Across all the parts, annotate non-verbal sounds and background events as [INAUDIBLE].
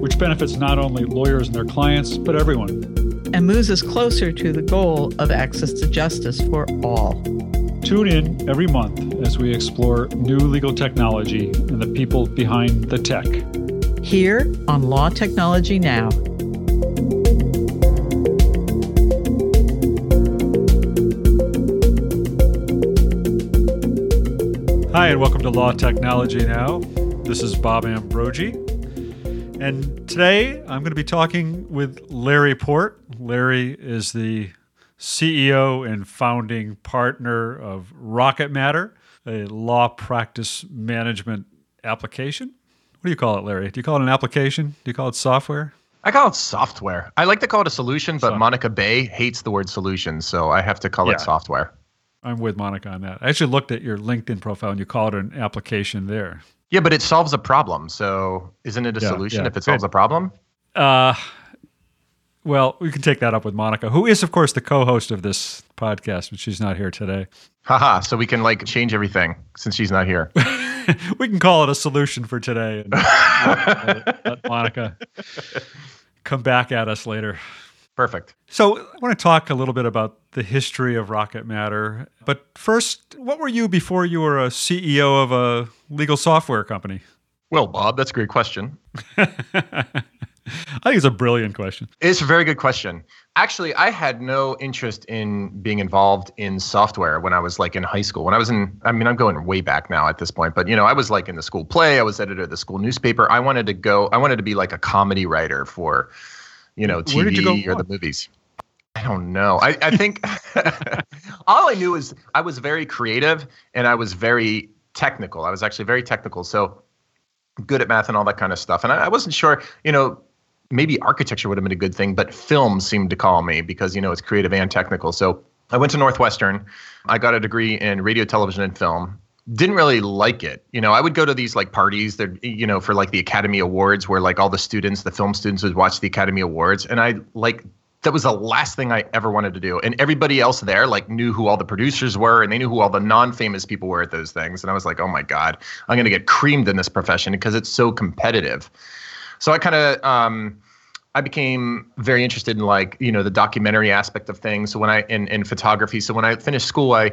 which benefits not only lawyers and their clients, but everyone. And moves us closer to the goal of access to justice for all. Tune in every month as we explore new legal technology and the people behind the tech. Here on Law Technology Now. Hi, and welcome to Law Technology Now. This is Bob Ambrogi. And today I'm going to be talking with Larry Port. Larry is the CEO and founding partner of Rocket Matter, a law practice management application. What do you call it, Larry? Do you call it an application? Do you call it software? I call it software. I like to call it a solution, but Monica Bay hates the word solution, so I have to call yeah. it software. I'm with Monica on that. I actually looked at your LinkedIn profile and you called it an application there. Yeah, but it solves a problem. So isn't it a yeah, solution yeah. if it solves a problem? Uh, well, we can take that up with Monica, who is, of course, the co-host of this podcast, but she's not here today. Haha! So we can like change everything since she's not here. [LAUGHS] we can call it a solution for today, and let, let Monica [LAUGHS] come back at us later. Perfect. So I want to talk a little bit about the history of Rocket Matter. But first, what were you before you were a CEO of a legal software company? Well, Bob, that's a great question. [LAUGHS] I think it's a brilliant question. It's a very good question. Actually, I had no interest in being involved in software when I was like in high school. When I was in, I mean, I'm going way back now at this point, but you know, I was like in the school play, I was editor of the school newspaper. I wanted to go, I wanted to be like a comedy writer for you know, TV or the movies. I don't know. I, I think [LAUGHS] all I knew is I was very creative and I was very technical. I was actually very technical. So good at math and all that kind of stuff. And I, I wasn't sure, you know, maybe architecture would have been a good thing, but film seemed to call me because, you know, it's creative and technical. So I went to Northwestern. I got a degree in radio, television, and film didn't really like it. You know, I would go to these like parties that you know for like the Academy Awards where like all the students, the film students would watch the Academy Awards and I like that was the last thing I ever wanted to do. And everybody else there like knew who all the producers were and they knew who all the non-famous people were at those things and I was like, "Oh my god, I'm going to get creamed in this profession because it's so competitive." So I kind of um I became very interested in like, you know, the documentary aspect of things. So when I in in photography, so when I finished school, I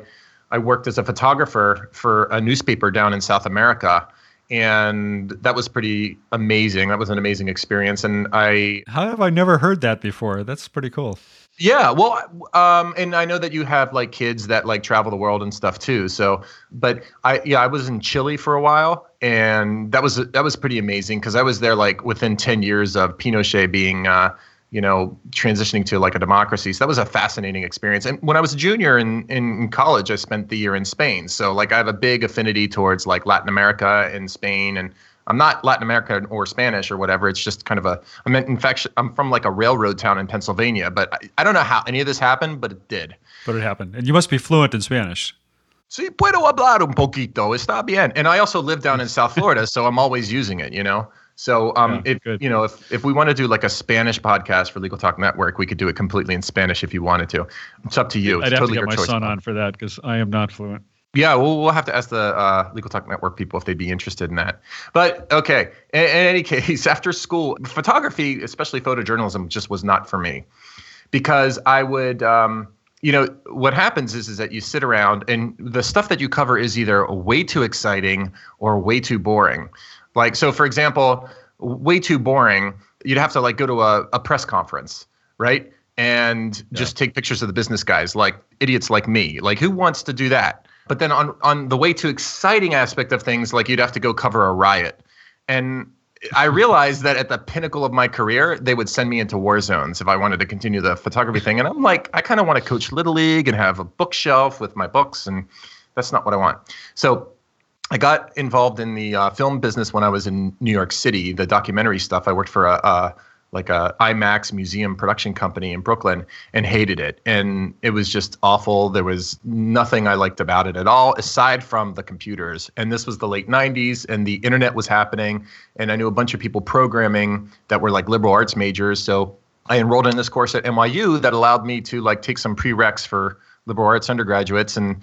I worked as a photographer for a newspaper down in South America. And that was pretty amazing. That was an amazing experience. And I. How have I never heard that before? That's pretty cool. Yeah, well, um, and I know that you have like kids that like travel the world and stuff too. So, but I, yeah, I was in Chile for a while, and that was that was pretty amazing because I was there like within ten years of Pinochet being uh, you know, transitioning to like a democracy. So that was a fascinating experience. And when I was a junior in, in college, I spent the year in Spain. So like I have a big affinity towards like Latin America and Spain. And I'm not Latin American or Spanish or whatever. It's just kind of a, I'm in fact, I'm from like a railroad town in Pennsylvania, but I, I don't know how any of this happened, but it did. But it happened. And you must be fluent in Spanish. Sí, puedo hablar un poquito. Está bien. And I also live down in South Florida, so I'm always using it, you know? So um, yeah, if good. you know if if we want to do like a Spanish podcast for Legal Talk Network, we could do it completely in Spanish if you wanted to. It's up to you. It's I'd totally have to get my son on for that because I am not fluent. Yeah, we'll, we'll have to ask the uh, Legal Talk Network people if they'd be interested in that. But okay, in, in any [LAUGHS] case, after school, photography, especially photojournalism, just was not for me because I would. Um, you know what happens is is that you sit around and the stuff that you cover is either way too exciting or way too boring like, so for example, way too boring. You'd have to like go to a, a press conference, right? And yeah. just take pictures of the business guys, like idiots like me. Like, who wants to do that? But then on on the way too exciting aspect of things, like you'd have to go cover a riot. And I [LAUGHS] realized that at the pinnacle of my career, they would send me into war zones if I wanted to continue the photography thing. And I'm like, I kind of want to coach little league and have a bookshelf with my books, and that's not what I want. So I got involved in the uh, film business when I was in New York City, the documentary stuff. I worked for a, a, like a IMAX museum production company in Brooklyn and hated it. And it was just awful. There was nothing I liked about it at all, aside from the computers. And this was the late 90s and the internet was happening. And I knew a bunch of people programming that were like liberal arts majors. So I enrolled in this course at NYU that allowed me to like take some prereqs for liberal arts undergraduates and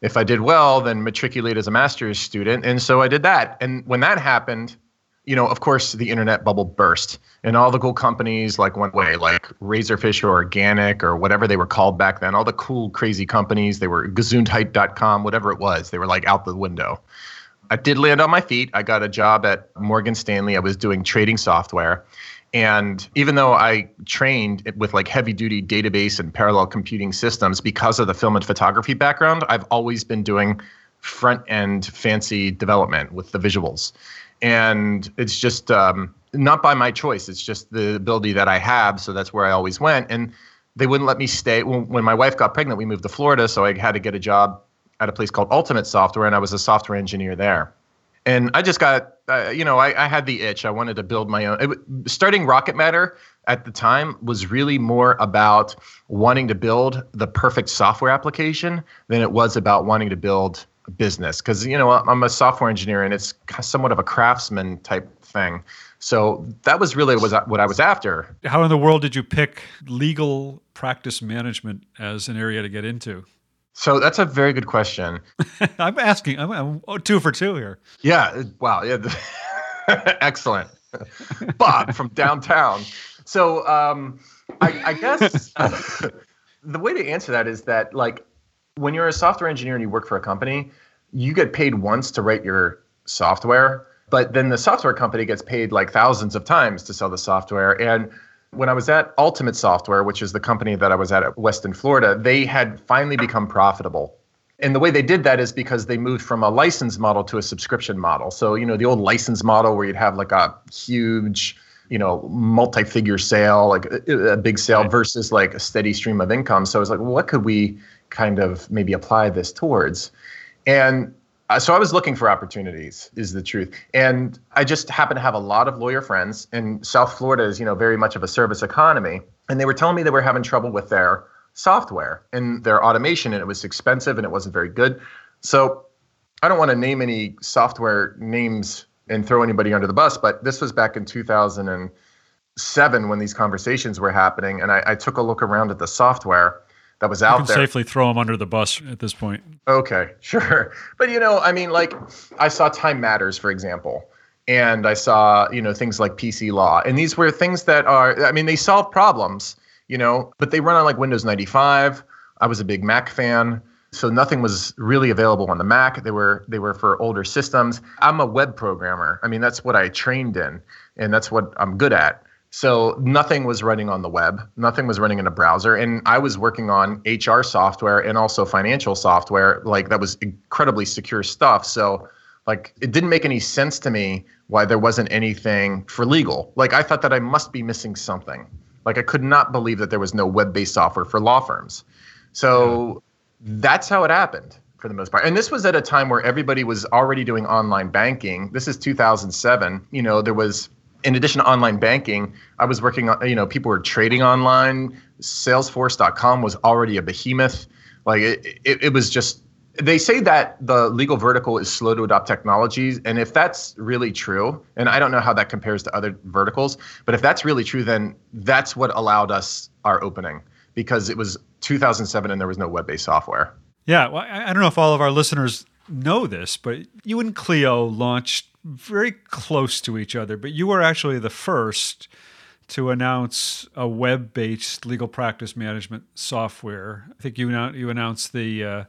if I did well, then matriculate as a master's student. And so I did that. And when that happened, you know, of course, the internet bubble burst, and all the cool companies like went away, like Razorfish or Organic or whatever they were called back then. All the cool, crazy companies, they were Gesundheit.com, whatever it was, they were like out the window. I did land on my feet. I got a job at Morgan Stanley. I was doing trading software. And even though I trained with like heavy duty database and parallel computing systems because of the film and photography background, I've always been doing front end fancy development with the visuals and it's just um, not by my choice. It's just the ability that I have, so that's where I always went. And they wouldn't let me stay. When, when my wife got pregnant, we moved to Florida, so I had to get a job at a place called Ultimate Software, and I was a software engineer there. And I just got, uh, you know, I, I, had the itch. I wanted to build my own. It, starting Rocket Matter at the time was really more about wanting to build the perfect software application than it was about wanting to build business because you know I'm a software engineer and it's somewhat of a craftsman type thing. So that was really was what I was after. How in the world did you pick legal practice management as an area to get into? So that's a very good question. [LAUGHS] I'm asking. I'm, I'm, two for two here. Yeah. Wow. Yeah. [LAUGHS] Excellent. Bob from downtown. So um, I, I guess [LAUGHS] the way to answer that is that like when you're a software engineer and you work for a company, you get paid once to write your software, but then the software company gets paid like thousands of times to sell the software. And when I was at Ultimate Software, which is the company that I was at at Weston, Florida, they had finally become profitable. And the way they did that is because they moved from a license model to a subscription model. So, you know, the old license model where you'd have like a huge, you know, multi-figure sale, like a, a big sale right. versus like a steady stream of income. So I was like, well, what could we kind of maybe apply this towards. And Uh, so I was looking for opportunities, is the truth. And I just happen to have a lot of lawyer friends, and South Florida is, you know, very much of a service economy. And they were telling me they were having trouble with their software and their automation, and it was expensive and it wasn't very good. So I don't want to name any software names and throw anybody under the bus, but this was back in 2007 when these conversations were happening. And I, I took a look around at the software that was out there. you can there. Safely throw them under the bus at this point. Okay, [LAUGHS] sure. But you know, I mean, like I saw Time Matters, for example, and I saw you know things like PC Law, and these were things that are, I mean, they solve problems, you know, but they run on like Windows 95. I was a big Mac fan. So nothing was really available on the Mac. They were they were for older systems. I'm a web programmer. I mean, that's what I trained in, and that's what I'm good at. So nothing was running on the web, nothing was running in a browser. And I was working on HR software and also financial software, like that was incredibly secure stuff. So like it didn't make any sense to me why there wasn't anything for legal. Like I thought that I must be missing something. Like I could not believe that there was no web-based software for law firms. So yeah. that's how it happened for the most part. And this was at a time where everybody was already doing online banking. This is 2007. You know, there was in addition to online banking, I was working on, you know, people were trading online. Salesforce.com was already a behemoth. Like it, it, it, was just, they say that the legal vertical is slow to adopt technologies. And if that's really true, and I don't know how that compares to other verticals, but if that's really true, then that's what allowed us our opening because it was 2007 and there was no web based software. Yeah. Well, I don't know if all of our listeners know this, but you and Clio launched very close to each other, but you were actually the first to announce a web-based legal practice management software. I think you you announced the uh,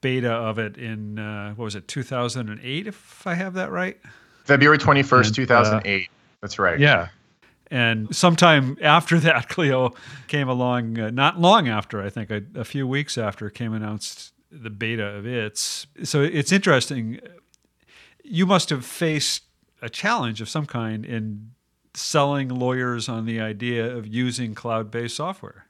beta of it in uh, what was it 2008 if I have that right? February 21st, 2008. Uh, That's right. Yeah. And sometime after [LAUGHS] that, Clio came along, uh, not long after, I think, a, a, few weeks after, came announced the beta of its. So it's interesting you must have faced a challenge of some kind in selling lawyers on the idea of using cloud-based software.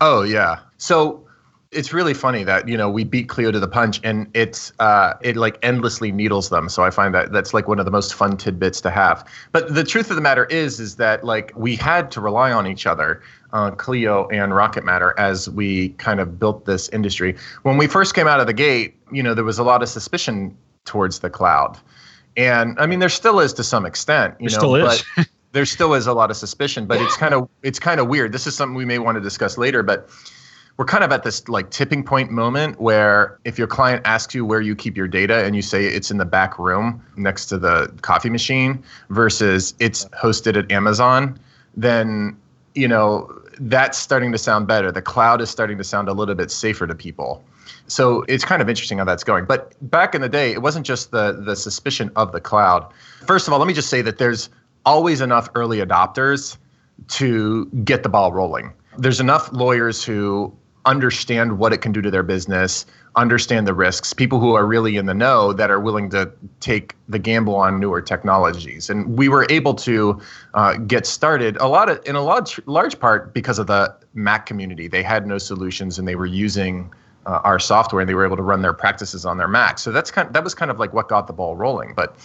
Oh yeah. So it's really funny that you know we beat Clio to the punch, and it's uh, it like endlessly needles them. So I find that that's like one of the most fun tidbits to have. But the truth of the matter is, is that like we had to rely on each other, uh, Clio and Rocket Matter, as we kind of built this industry. When we first came out of the gate, you know, there was a lot of suspicion towards the cloud, and I mean, there still is to some extent. You there know, still is. But [LAUGHS] there still is a lot of suspicion, but it's kind of it's kind of weird. This is something we may want to discuss later, but we're kind of at this like tipping point moment where if your client asks you where you keep your data and you say it's in the back room next to the coffee machine versus it's hosted at Amazon, then you know that's starting to sound better. The cloud is starting to sound a little bit safer to people. So it's kind of interesting how that's going. But back in the day, it wasn't just the the suspicion of the cloud. First of all, let me just say that there's always enough early adopters to get the ball rolling. There's enough lawyers who understand what it can do to their business, understand the risks, people who are really in the know that are willing to take the gamble on newer technologies. And we were able to uh, get started a lot of, in a large, large part because of the Mac community. They had no solutions and they were using uh, our software and they were able to run their practices on their Mac. So that's kind of, that was kind of like what got the ball rolling. But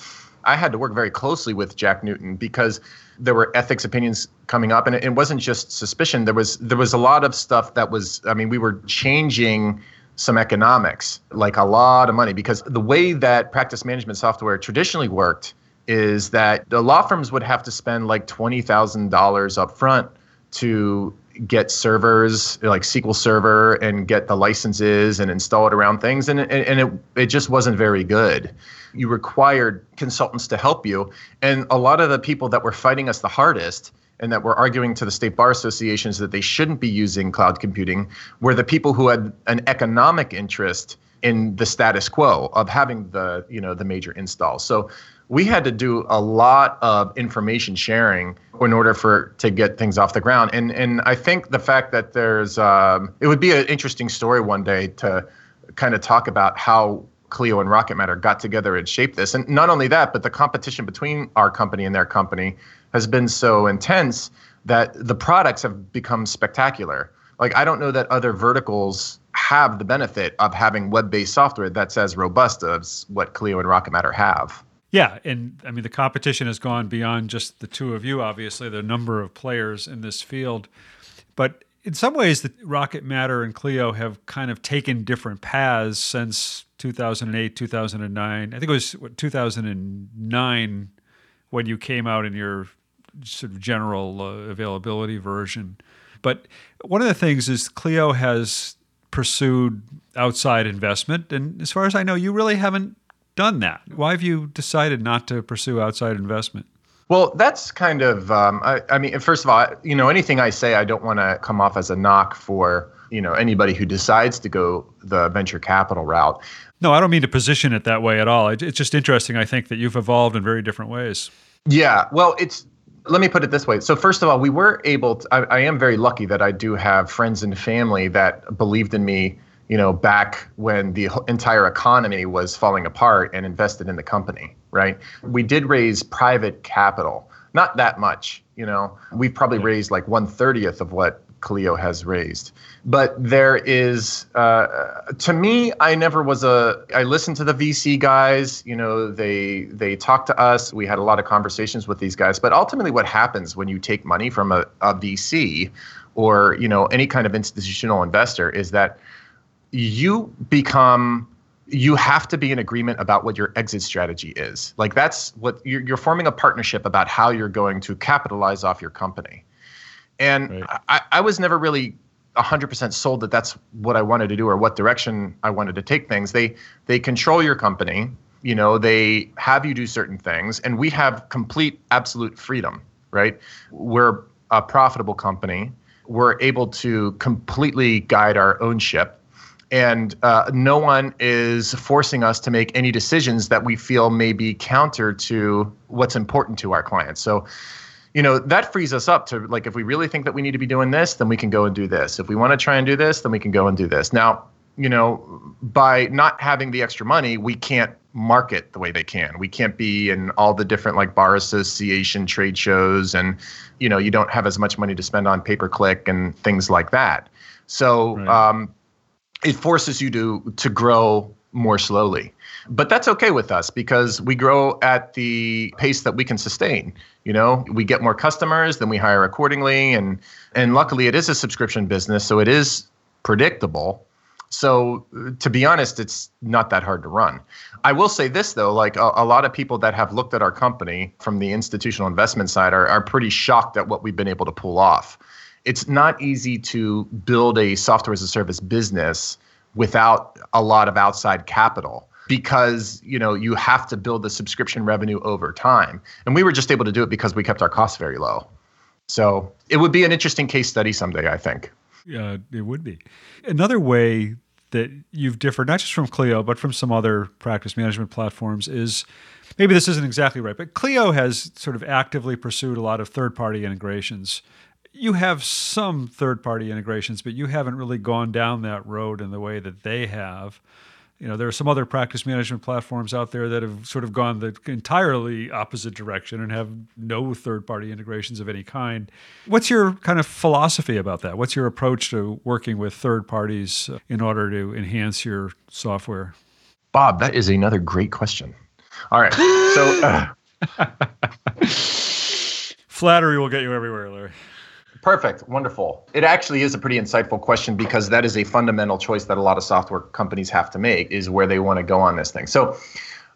I had to work very closely with Jack Newton because there were ethics opinions coming up, and it, it wasn't just suspicion. There was there was a lot of stuff that was. I mean, we were changing some economics, like a lot of money, because the way that practice management software traditionally worked is that the law firms would have to spend like twenty thousand dollars up front to get servers like SQL Server and get the licenses and install it around things, and and, it it just wasn't very good. You required consultants to help you, and a lot of the people that were fighting us the hardest and that were arguing to the state bar associations that they shouldn't be using cloud computing were the people who had an economic interest in the status quo of having the you know the major installs. So we had to do a lot of information sharing in order for to get things off the ground. And and I think the fact that there's um, it would be an interesting story one day to kind of talk about how Clio and Rocket Matter got together and shaped this. And not only that, but the competition between our company and their company has been so intense that the products have become spectacular. Like I don't know that other verticals have the benefit of having web-based software that's as robust as what Clio and Rocket Matter have. Yeah, and I mean the competition has gone beyond just the two of you. Obviously, the number of players in this field, but in some ways, the Rocket Matter and Clio have kind of taken different paths since 2008, 2009. I think it was what, 2009 when you came out in your sort of general uh, availability version. But one of the things is Clio has pursued outside investment, and as far as I know, you really haven't done that? Why have you decided not to pursue outside investment? Well, that's kind of, um, I, I, mean, first of all, you know, anything I say, I don't want to come off as a knock for, you know, anybody who decides to go the venture capital route. No, I don't mean to position it that way at all. It's just interesting, I think, that you've evolved in very different ways. Yeah. Well, it's, let me put it this way. So, first of all, we were able to, I, I am very lucky that I do have friends and family that believed in me you know, back when the entire economy was falling apart and invested in the company, right? We did raise private capital, not that much, you know. We've probably raised like one thirtieth of what Clio has raised. But there is, uh, to me, I never was a. I listened to the VC guys. You know, they they talked to us. We had a lot of conversations with these guys. But ultimately, what happens when you take money from a, a VC or you know any kind of institutional investor is that you become you have to be in agreement about what your exit strategy is. Like that's what you're, you're forming a partnership about how you're going to capitalize off your company. And right. I, I was never really 100% sold that that's what I wanted to do or what direction I wanted to take things. They they control your company. You know, they have you do certain things, and we have complete, absolute freedom. Right? We're a profitable company. We're able to completely guide our own ship and uh, no one is forcing us to make any decisions that we feel may be counter to what's important to our clients. So, you know, that frees us up to like if we really think that we need to be doing this, then we can go and do this. If we want to try and do this, then we can go and do this. Now, you know, by not having the extra money, we can't market the way they can. We can't be in all the different like bar association trade shows and you know, you don't have as much money to spend on pay per click and things like that. So, right. um, it forces you to to grow more slowly. But that's okay with us because we grow at the pace that we can sustain. You know, we get more customers, then we hire accordingly, and and luckily it is a subscription business, so it is predictable. So uh, to be honest, it's not that hard to run. I will say this though, like a, a, lot of people that have looked at our company from the institutional investment side are, are pretty shocked at what we've been able to pull off. It's not easy to build a software as a service business without a lot of outside capital because you know you have to build the subscription revenue over time and we were just able to do it because we kept our costs very low so it would be an interesting case study someday i think yeah, it would be. Another way that you've differed, not just from Clio, but from some other practice management platforms, is maybe this isn't exactly right, but Clio has sort of actively pursued a lot of third party integrations. You have some third party integrations, but you haven't really gone down that road in the way that they have you know, there are some other practice management platforms out there that have sort of gone the entirely opposite direction and have no third party integrations of any kind. What's your kind of philosophy about that? What's your approach to working with third parties uh, in order to enhance your software? Bob, that is another great question. All right. So, [LAUGHS] uh, flattery will get you everywhere, Larry. Perfect. Wonderful. It actually is a pretty insightful question because that is a fundamental choice that a lot of software companies have to make is where they want to go on this thing. So,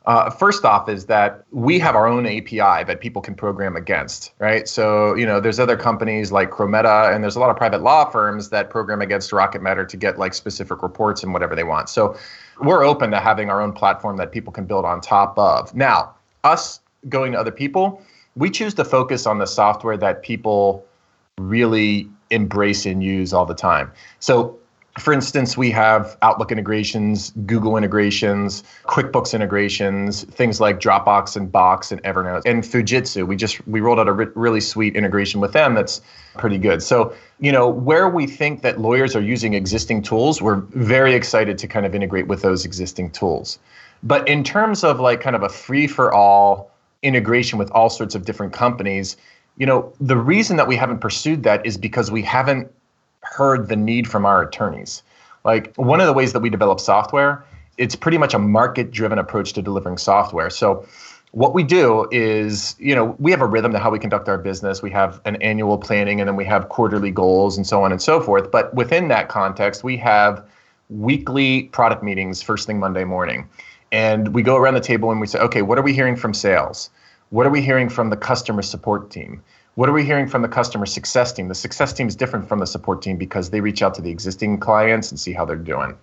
uh, first off, is that we have our own API that people can program against, right? So, you know, there's other companies like Chrometa, and there's a lot of private law firms that program against Rocket Matter to get like specific reports and whatever they want. So, we're open to having our own platform that people can build on top of. Now, us going to other people, we choose to focus on the software that people really embrace and use all the time. So, for instance, we have Outlook integrations, Google integrations, QuickBooks integrations, things like Dropbox and Box and Evernote and Fujitsu. We just we rolled out a re- really sweet integration with them that's pretty good. So, you know, where we think that lawyers are using existing tools, we're very excited to kind of integrate with those existing tools. But in terms of like kind of a free for all integration with all sorts of different companies, you know, the reason that we haven't pursued that is because we haven't heard the need from our attorneys. Like one of the ways that we develop software, it's pretty much a market driven approach to delivering software. So what we do is, you know, we have a rhythm to how we conduct our business. We have an annual planning and then we have quarterly goals and so on and so forth. But within that context, we have weekly product meetings first thing Monday morning. And we go around the table and we say, okay, what are we hearing from sales? What are we hearing from the customer support team? What are we hearing from the customer success team? The success team is different from the support team because they reach out to the existing clients and see how they're doing.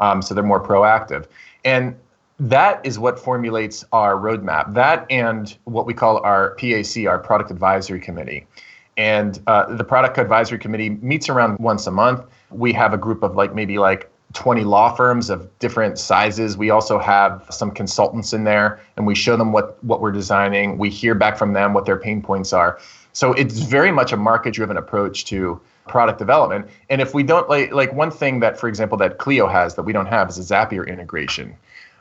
Um, so they're more proactive. And that is what formulates our roadmap. That and what we call our PAC, our Product Advisory Committee. And uh, the Product Advisory Committee meets around once a month. We have a group of like maybe like 20 law firms of different sizes. We also have some consultants in there and we show them what, what we're designing. We hear back from them what their pain points are. So it's very much a market driven approach to product development. And if we don't like like one thing that, for example, that Clio has that we don't have is a Zapier integration.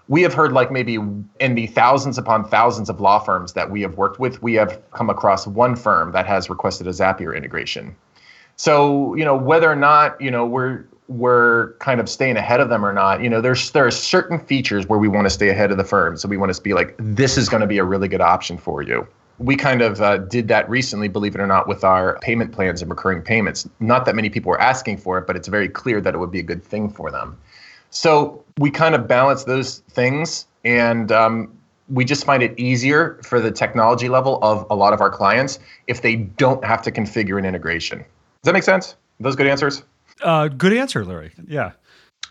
We have heard like maybe in the thousands upon thousands of law firms that we have worked with, we have come across one firm that has requested a Zapier integration. So, you know, whether or not, you know, we're we're kind of staying ahead of them or not. You know, there's there are certain features where we want to stay ahead of the firm. So we want to be like, this is going to be a really good option for you. We kind of uh, did that recently, believe it or not, with our payment plans and recurring payments. Not that many people were asking for it, but it's very clear that it would be a good thing for them. So we kind of balance those things, and um, we just find it easier for the technology level of a lot of our clients if they don't have to configure an integration. Does that make sense? Those good answers? Uh, good answer, Larry. Yeah.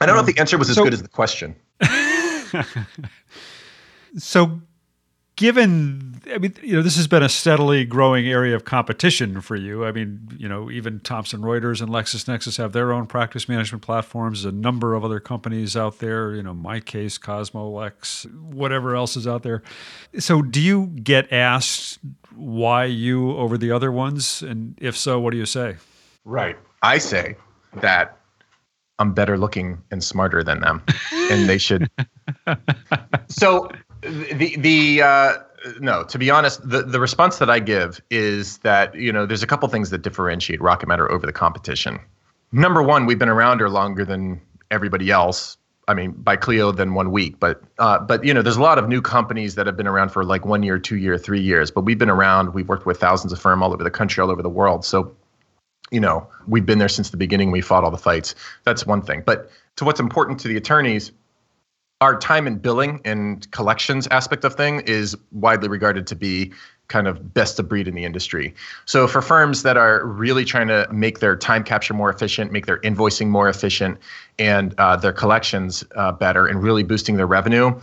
I don't um, know if the answer was as so, good as the question. [LAUGHS] so, given, I mean, you know, this has been a steadily growing area of competition for you. I mean, you know, even Thomson Reuters and LexisNexis have their own practice management platforms. There's A number of other companies out there, you know, MyCase, Cosmolex, whatever else is out there. So, do you get asked why you over the other ones? And if so, what do you say? Right. I say that I'm better looking and smarter than them, and they should. [LAUGHS] so the the uh, no, to be honest, the the response that I give is that you know there's a couple things that differentiate Rocket Matter over the competition. Number one, we've been around here longer than everybody else. I mean, by Clio than one week, but uh, but you know, there's a lot of new companies that have been around for like one year, two year, three years. But we've been around. We've worked with thousands of firms all over the country, all over the world. So, you know, we've been there since the beginning. We fought all the fights. That's one thing. But to what's important to the attorneys, our time and billing and collections aspect of thing is widely regarded to be kind of best of breed in the industry. So for firms that are really trying to make their time capture more efficient, make their invoicing more efficient, and uh, their collections uh, better, and really boosting their revenue,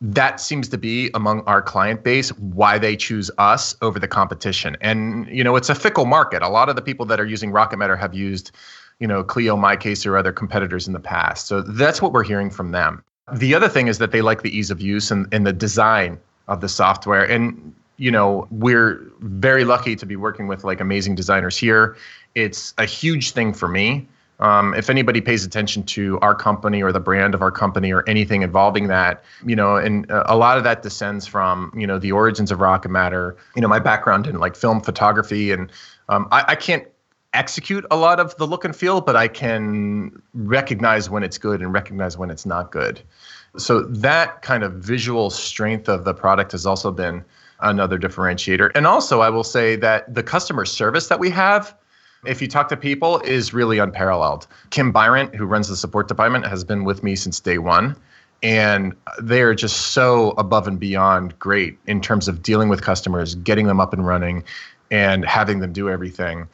that seems to be among our client base why they choose us over the competition. And you know, it's a fickle market. A lot of the people that are using Rocket Matter have used, you know, Clio, MyCase, or other competitors in the past. So that's what we're hearing from them. The other thing is that they like the ease of use and, and the design of the software. And you know, we're very lucky to be working with like amazing designers here. It's a huge thing for me. Um, if anybody pays attention to our company or the brand of our company or anything involving that, you know, and a lot of that descends from, you know, the origins of Rocket Matter, you know, my background in like film photography. And um, I, I can't execute a lot of the look and feel, but I can recognize when it's good and recognize when it's not good. So that kind of visual strength of the product has also been another differentiator. And also, I will say that the customer service that we have, if you talk to people, is really unparalleled. Kim Byron, who runs the support department, has been with me since day one. And they're just so above and beyond great in terms of dealing with customers, getting them up and running, and having them do everything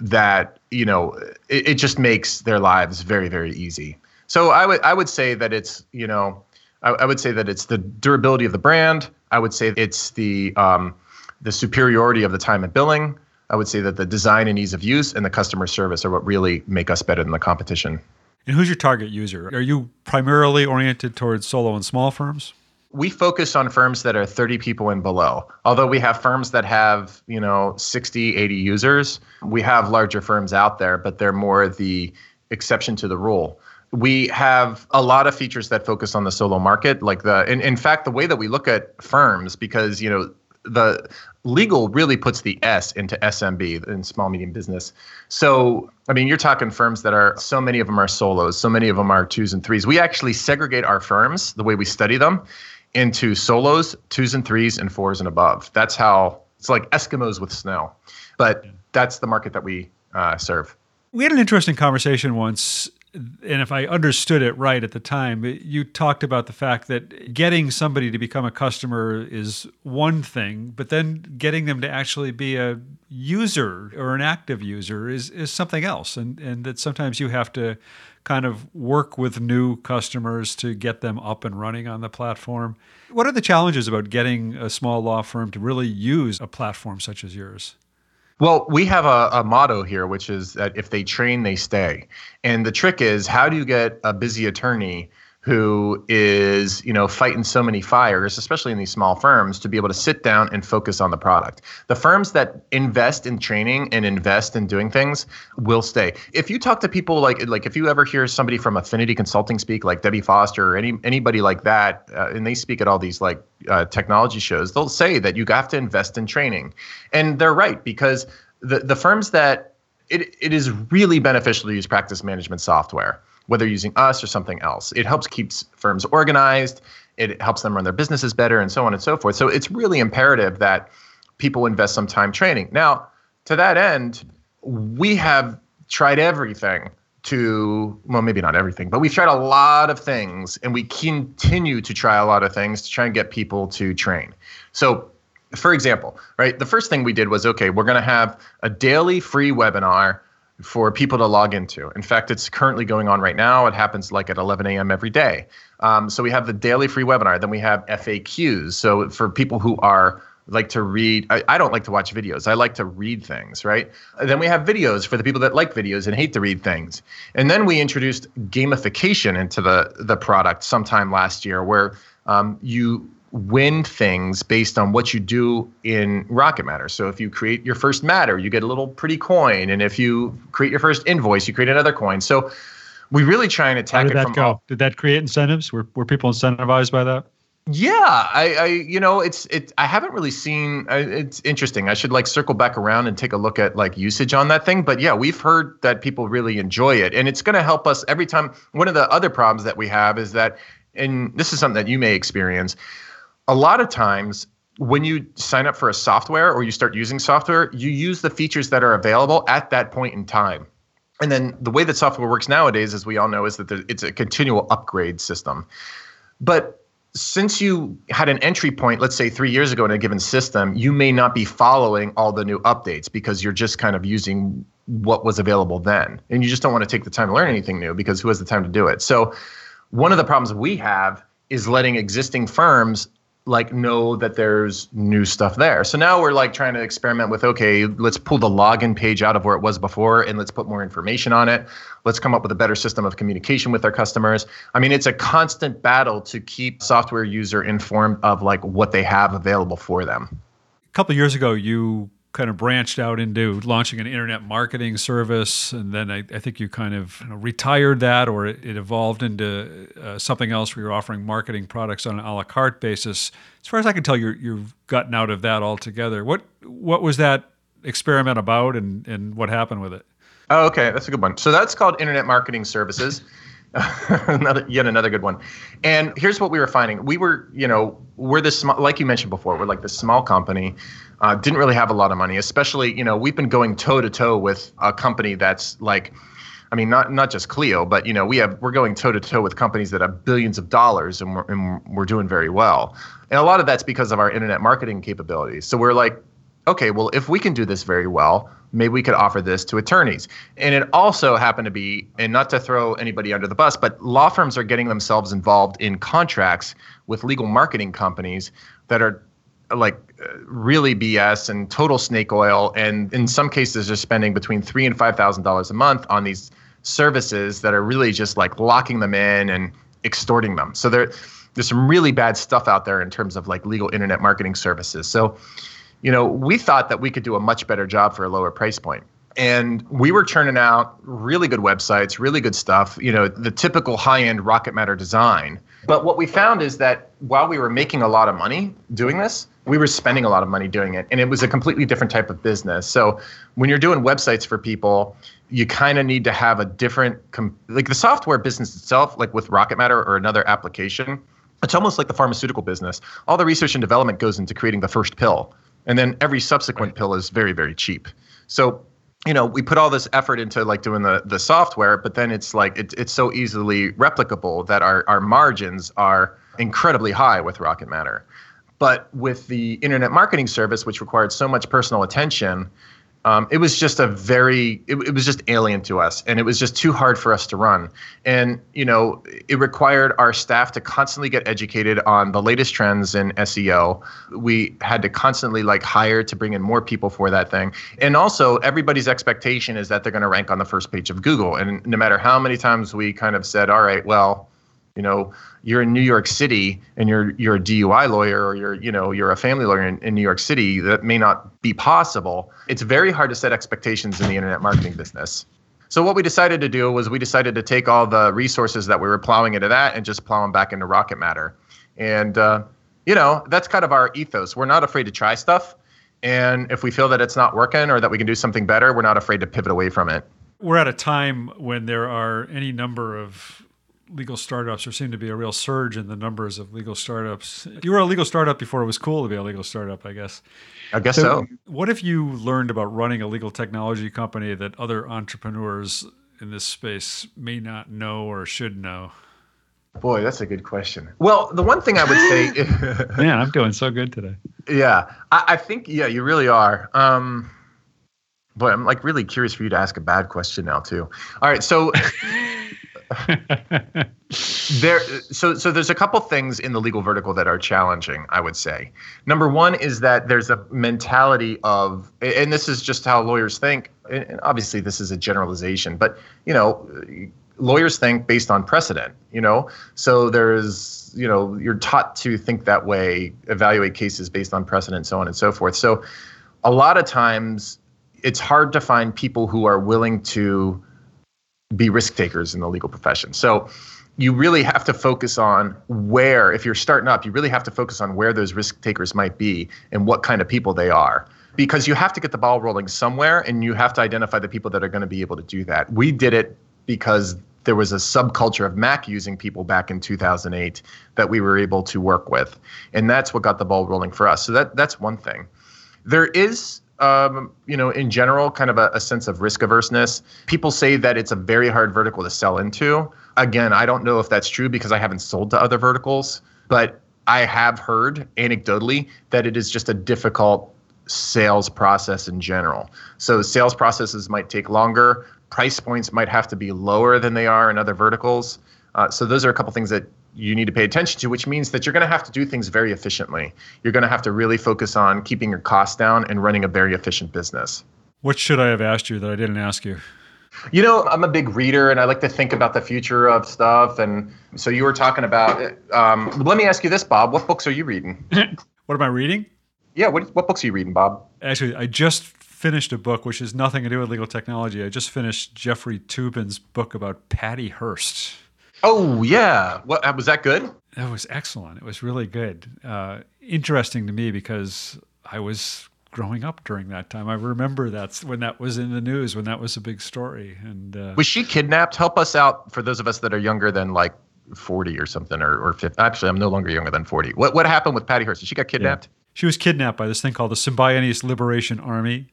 that, you know, it, it just makes their lives very, very easy. So I would I would say that it's, you know, I, I would say that it's the durability of the brand, I would say it's the um, the superiority of the time and billing. I would say that the design and ease of use and the customer service are what really make us better than the competition. And who's your target user? Are you primarily oriented towards solo and small firms? We focus on firms that are 30 people and below. Although we have firms that have, you know, 60, 80 users, we have larger firms out there, but they're more the exception to the rule we have a lot of features that focus on the solo market like the in, in fact the way that we look at firms because you know the legal really puts the S into SMB in small medium business. So, I mean, you're talking firms that are so many of them are solos, so many of them are twos and threes. We actually segregate our firms the way we study them into solos, twos and threes, and fours and above. That's how it's like Eskimos with snow, but that's the market that we uh, serve. We had an interesting conversation once and if I understood it right at the time, you talked about the fact that getting somebody to become a customer is one thing, but then getting them to actually be a user or an active user is, is something else. And, and that sometimes you have to kind of work with new customers to get them up and running on the platform. What are the challenges about getting a small law firm to really use a platform such as yours? Well, we have a, a, motto here, which is that if they train, they stay. And the trick is, how do you get a busy attorney who is you know fighting so many fires especially in these small firms to be able to sit down and focus on the product. The firms that invest in training and invest in doing things will stay. If you talk to people like like if you ever hear somebody from affinity consulting speak like debbie foster or any anybody like that uh, and they speak at all these like uh, technology shows they'll say that you have to invest in training. And they're right because the the firms that it, it is really beneficial to use practice management software whether using us or something else. It helps keeps firms organized. It helps them run their businesses better, and so on and so forth. So it's really imperative that people invest some time training. Now, to that end, we have tried everything to well maybe not everything but we've tried a lot of things and we continue to try a lot of things to try and get people to train so for example right the first thing we did was okay we're going to have a daily free webinar for people to log into. In fact, it's currently going on right now. It happens like at 11 a.m. every day. Um, so we have the daily free webinar. Then we have FAQs. So for people who are like to read, I, I don't like to watch videos. I like to read things, right? Then we have videos for the people that like videos and hate to read things. And then we introduced gamification into the the product sometime last year, where um, you win things based on what you do in Rocket Matter. So if you create your first matter, you get a little pretty coin, and if you create your first invoice, you create another coin. So we really try and attack How did it that from go? all. Did that create incentives? Were were people incentivized by that? Yeah, I, I, you know, it's it. I haven't really seen. It's interesting. I should like circle back around and take a look at like usage on that thing. But yeah, we've heard that people really enjoy it, and it's going to help us every time. One of the other problems that we have is that, and this is something that you may experience. A lot of times, when you sign up for a software or you start using software, you use the features that are available at that point in time. And then the way that software works nowadays, as we all know, is that it's a continual upgrade system. But since you had an entry point, let's say three years ago in a given system, you may not be following all the new updates because you're just kind of using what was available then. And you just don't want to take the time to learn anything new because who has the time to do it? So, one of the problems we have is letting existing firms like know that there's new stuff there. So now we're like trying to experiment with okay, let's pull the login page out of where it was before and let's put more information on it. Let's come up with a better system of communication with our customers. I mean, it's a constant battle to keep software user informed of like what they have available for them. A couple years ago, you kind of branched out into launching an internet marketing service, and then I, I think you kind of you know, retired that, or it, it evolved into uh, something else where you're offering marketing products on an a la carte basis. As far as I can tell, you're, you've gotten out of that altogether. What what was that experiment about, and and what happened with it? Oh, okay, that's a good one. So that's called internet marketing services. [LAUGHS] another yet another good one. And here's what we were finding: we were, you know, we're this small, like you mentioned before, we're like this small company uh, didn't really have a lot of money, especially, you know, we've been going toe to toe with a company that's like, I mean, not not just Clio, but you know, we have we're going toe to toe with companies that have billions of dollars, and we're and we're doing very well. And a lot of that's because of our internet marketing capabilities. So we're like, okay, well, if we can do this very well, maybe we could offer this to attorneys. And it also happened to be, and not to throw anybody under the bus, but law firms are getting themselves involved in contracts with legal marketing companies that are like really BS and total snake oil, and in some cases they're spending between three and five thousand dollars a month on these services that are really just like locking them in and extorting them. So there, there's some really bad stuff out there in terms of like legal internet marketing services. So, you know, we thought that we could do a much better job for a lower price point. and we were churning out really good websites, really good stuff, you know, the typical high-end Rocket Matter design. But what we found is that while we were making a lot of money doing this, we were spending a lot of money doing it and it was a completely different type of business. So when you're doing websites for people, you kind of need to have a different com- like the software business itself like with Rocket Matter or another application, it's almost like the pharmaceutical business. All the research and development goes into creating the first pill and then every subsequent pill is very very cheap. So you know we put all this effort into like doing the the software but then it's like it, it's so easily replicable that our our margins are incredibly high with rocket matter but with the internet marketing service which required so much personal attention um, it was just a very it, it was just alien to us and it was just too hard for us to run. And you know it required our staff to constantly get educated on the latest trends in seo we had to constantly like hire to bring in more people for that thing. And also everybody's expectation is that they're going to rank on the first page of google. And no matter how many times we kind of said all right well you know you're in New York City and you're you're a DUI lawyer or you're you know you're a family lawyer in, in New York City that may not be possible. It's very hard to set expectations in the internet marketing business. So what we decided to do was we decided to take all the resources that we were plowing into that and just plow them back into Rocket Matter. And uh, you know that's kind of our ethos. We're not afraid to try stuff, and if we feel that it's not working or that we can do something better, we're not afraid to pivot away from it. We're at a time when there are any number of legal startups. There seemed to be a real surge in the numbers of legal startups. You were a legal startup before it was cool to be a legal startup, I guess. I guess so. so. What if you learned about running a legal technology company that other entrepreneurs in this space may not know or should know? Boy, that's a good question. Well, the one thing I would say, [LAUGHS] man, I'm doing so good today. Yeah, I, I think yeah, you really are. Um, boy, I'm like really curious for you to ask a bad question now too. All right, so [LAUGHS] there so so there's a couple things in the legal vertical that are challenging i would say. Number one is that there's a mentality of and this is just how lawyers think and obviously this is a generalization but you know lawyers think based on precedent you know? So there's you know you're taught to think that way evaluate cases based on precedent so on and so forth. So a lot of times it's hard to find people who are willing to be risk takers in the legal profession. So you really have to focus on where, if you're starting up, you really have to focus on where those risk takers might be and what kind of people they are. Because you have to get the ball rolling somewhere and you have to identify the people that are going to be able to do that. We did it because there was a subculture of Mac using people back in 2008 that we were able to work with. And that's what got the ball rolling for us. So that that's one thing. There is um, you know, in general, kind of a, a sense of risk averseness. People say that it's a very hard vertical to sell into. Again, I don't know if that's true because I haven't sold to other verticals, but I have heard anecdotally that it is just a difficult sales process in general. So sales processes might take longer. Price points might have to be lower than they are in other verticals. Uh, so those are a couple things that you need to pay attention to, which means that you're going to have to do things very efficiently. You're going to have to really focus on keeping your costs down and running a very efficient business. What should I have asked you that I didn't ask you? You know, I'm a big reader and I like to think about the future of stuff. And so you were talking about, um, let me ask you this, Bob. What books are you reading? [LAUGHS] what am I reading? Yeah, what, what books are you reading, Bob? Actually, I just finished a book which has nothing to do with legal technology. I just finished Jeffrey Toobin's book about Patty Hearst. Oh yeah, what uh, was that good? That was excellent. It was really good. Uh, interesting to me because I was growing up during that time. I remember that's when that was in the news, when that was a big story. And uh, was she kidnapped? Help us out for those of us that are younger than like 40 or something, or, or 50. Actually, I'm no longer younger than 40. What what happened with Patty Hearst? She got kidnapped. Yeah. She was kidnapped by this thing called the Symbionese Liberation Army,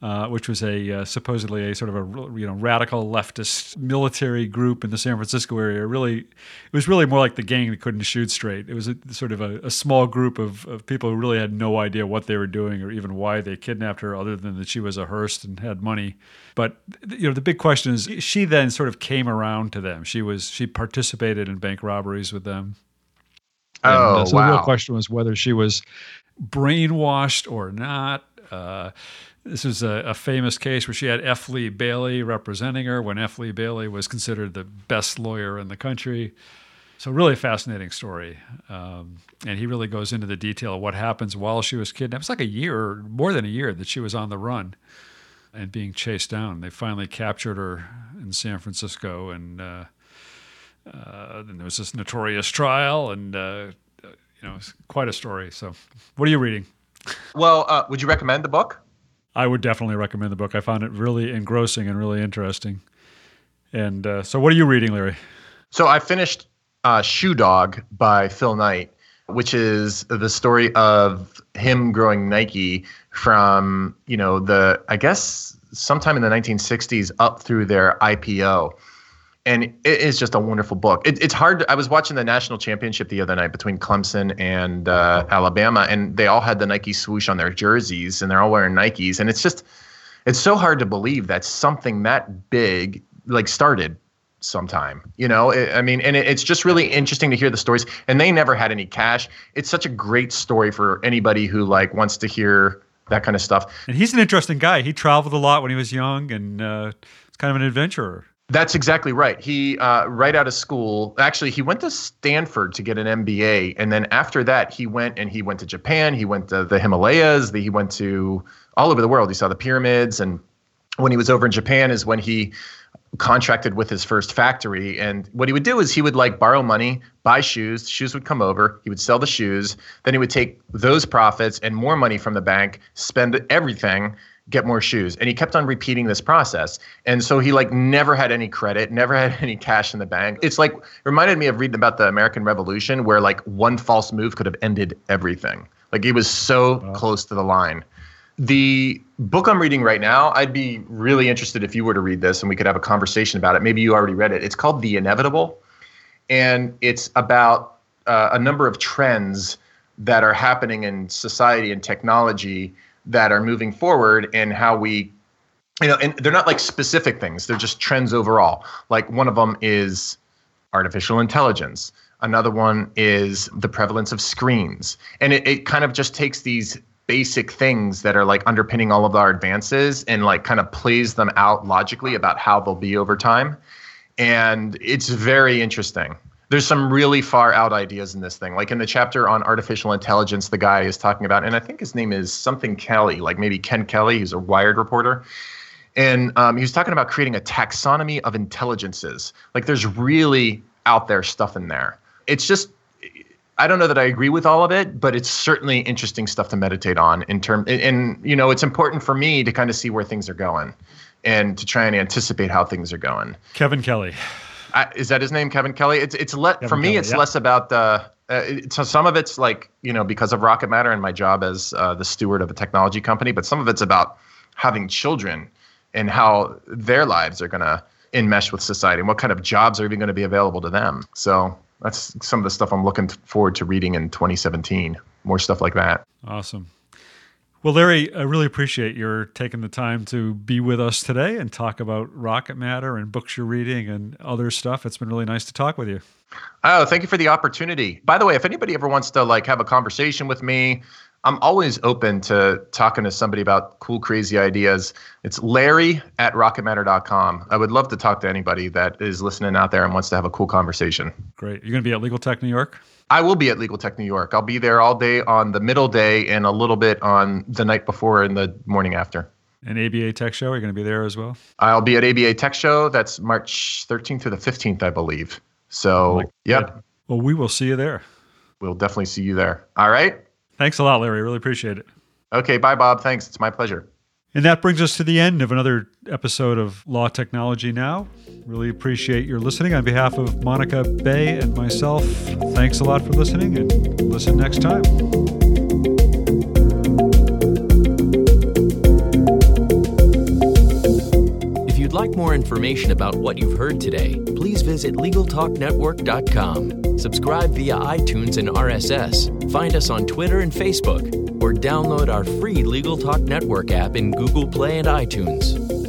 uh, which was a uh, supposedly a sort of a you know radical leftist military group in the San Francisco area. Really, it was really more like the gang that couldn't shoot straight. It was a, sort of a, a, small group of, of people who really had no idea what they were doing or even why they kidnapped her, other than that she was a Hearst and had money. But you know, the big question is, she then sort of came around to them. She was she participated in bank robberies with them. Oh, and, uh, so wow. the real question was whether she was brainwashed or not. Uh, this was a, a, famous case where she had F. Lee Bailey representing her when F. Lee Bailey was considered the best lawyer in the country. So, really fascinating story. Um, and he really goes into the detail of what happens while she was kidnapped. It's like a year, more than a year, that she was on the run and being chased down. They finally captured her in San Francisco, and uh, uh, then there was this notorious trial, and uh, you know, it's quite a story. So, what are you reading? Well, uh, would you recommend the book? I would definitely recommend the book. I found it really engrossing and really interesting. And uh, so, what are you reading, Larry? So, I finished uh, Shoe Dog by Phil Knight, which is the story of him growing Nike from, you know, the, I guess, sometime in the 1960s up through their IPO and it is just a wonderful book. It, it's hard. To, I was watching the national championship the other night between Clemson and uh, Alabama, and they all had the Nike swoosh on their jerseys, and they're all wearing Nikes, and it's just, it's so hard to believe that something that big like started sometime you know i mean and it's just really interesting to hear the stories and they never had any cash it's such a great story for anybody who like wants to hear that kind of stuff and he's an interesting guy he traveled a lot when he was young and uh, it's kind of an adventurer that's exactly right. He uh, right out of school, actually, he went to Stanford to get an MBA, and then after that, he went and he went to Japan. He went to the Himalayas. The, he went to all over the world. He saw the pyramids, and when he was over in Japan, is when he contracted with his first factory. And what he would do is he would like borrow money, buy shoes. The shoes would come over. He would sell the shoes. Then he would take those profits and more money from the bank, spend everything, get more shoes. And he kept on repeating this process. And so he like never had any credit never had [LAUGHS] any cash in the bank. It's like reminded me of reading about the american revolution where like one false move could have ended everything. Like he was so wow. close to the line. The book i'm reading right now i'd be really interested if you were to read this and we could have a conversation about it. Maybe you already read it. It's called the inevitable. And it's about uh, a number of trends that are happening in society and technology that are moving forward and how we you know and they're not like specific things. They're just trends overall. Like one of them is artificial intelligence. Another one is the prevalence of screens. And it, it kind of just takes these basic things that are like underpinning all of our advances and like kind of plays them out logically about how they'll be over time. And it's very interesting there's some really far out ideas in this thing. Like in the chapter on artificial intelligence, the guy is talking about, and I think his name is something Kelly, like maybe Ken Kelly, he's a Wired reporter. And um, he was talking about creating a taxonomy of intelligences. Like there's really out there stuff in there. It's just I don't know that I agree with all of it, but it's certainly interesting stuff to meditate on in term and, and you know, it's important for me to kind of see where things are going and to try and anticipate how things are going. Kevin Kelly. I, is that his name, Kevin Kelly? It's it's le- for me. Kelly, it's yeah. less about the. Uh, so some of it's like you know because of Rocket Matter and my job as uh, the steward of a technology company, but some of it's about having children and how their lives are going to enmesh with society and what kind of jobs are even going to be available to them. So that's some of the stuff I'm looking forward to reading in 2017. More stuff like that. Awesome. Well, Larry, I really appreciate your taking the time to be with us today and talk about Rocket Matter and books you're reading and other stuff. It's been really nice to talk with you. Oh, thank you for the opportunity. By the way, if anybody ever wants to like have a conversation with me, I'm always open to talking to somebody about cool, crazy ideas. It's Larry at rocketmatter.com. I would love to talk to anybody that is listening out there and wants to have a cool conversation. Great. You're going to be at Legal Tech New York? I will be at Legal Tech New York. I'll be there all day on the middle day and a little bit on the night before and the morning after. And ABA Tech Show, are you going to be there as well? I'll be at ABA Tech Show. That's March 13th through the 15th, I believe. So, oh Like- yep, Well, we will see you there. we'll definitely see you there. All right. Thanks a lot, Larry. Really appreciate it. Okay. Bye, Bob. Thanks. It's my pleasure. And that brings us to the end of another episode of Law Technology Now. Really appreciate your listening. On behalf of Monica Bay and myself, thanks a lot for listening and listen next time. Like more information about what you've heard today, please visit LegalTalkNetwork.com. Subscribe via iTunes and RSS. Find us on Twitter and Facebook, or download our free Legal Talk Network app in Google Play and iTunes.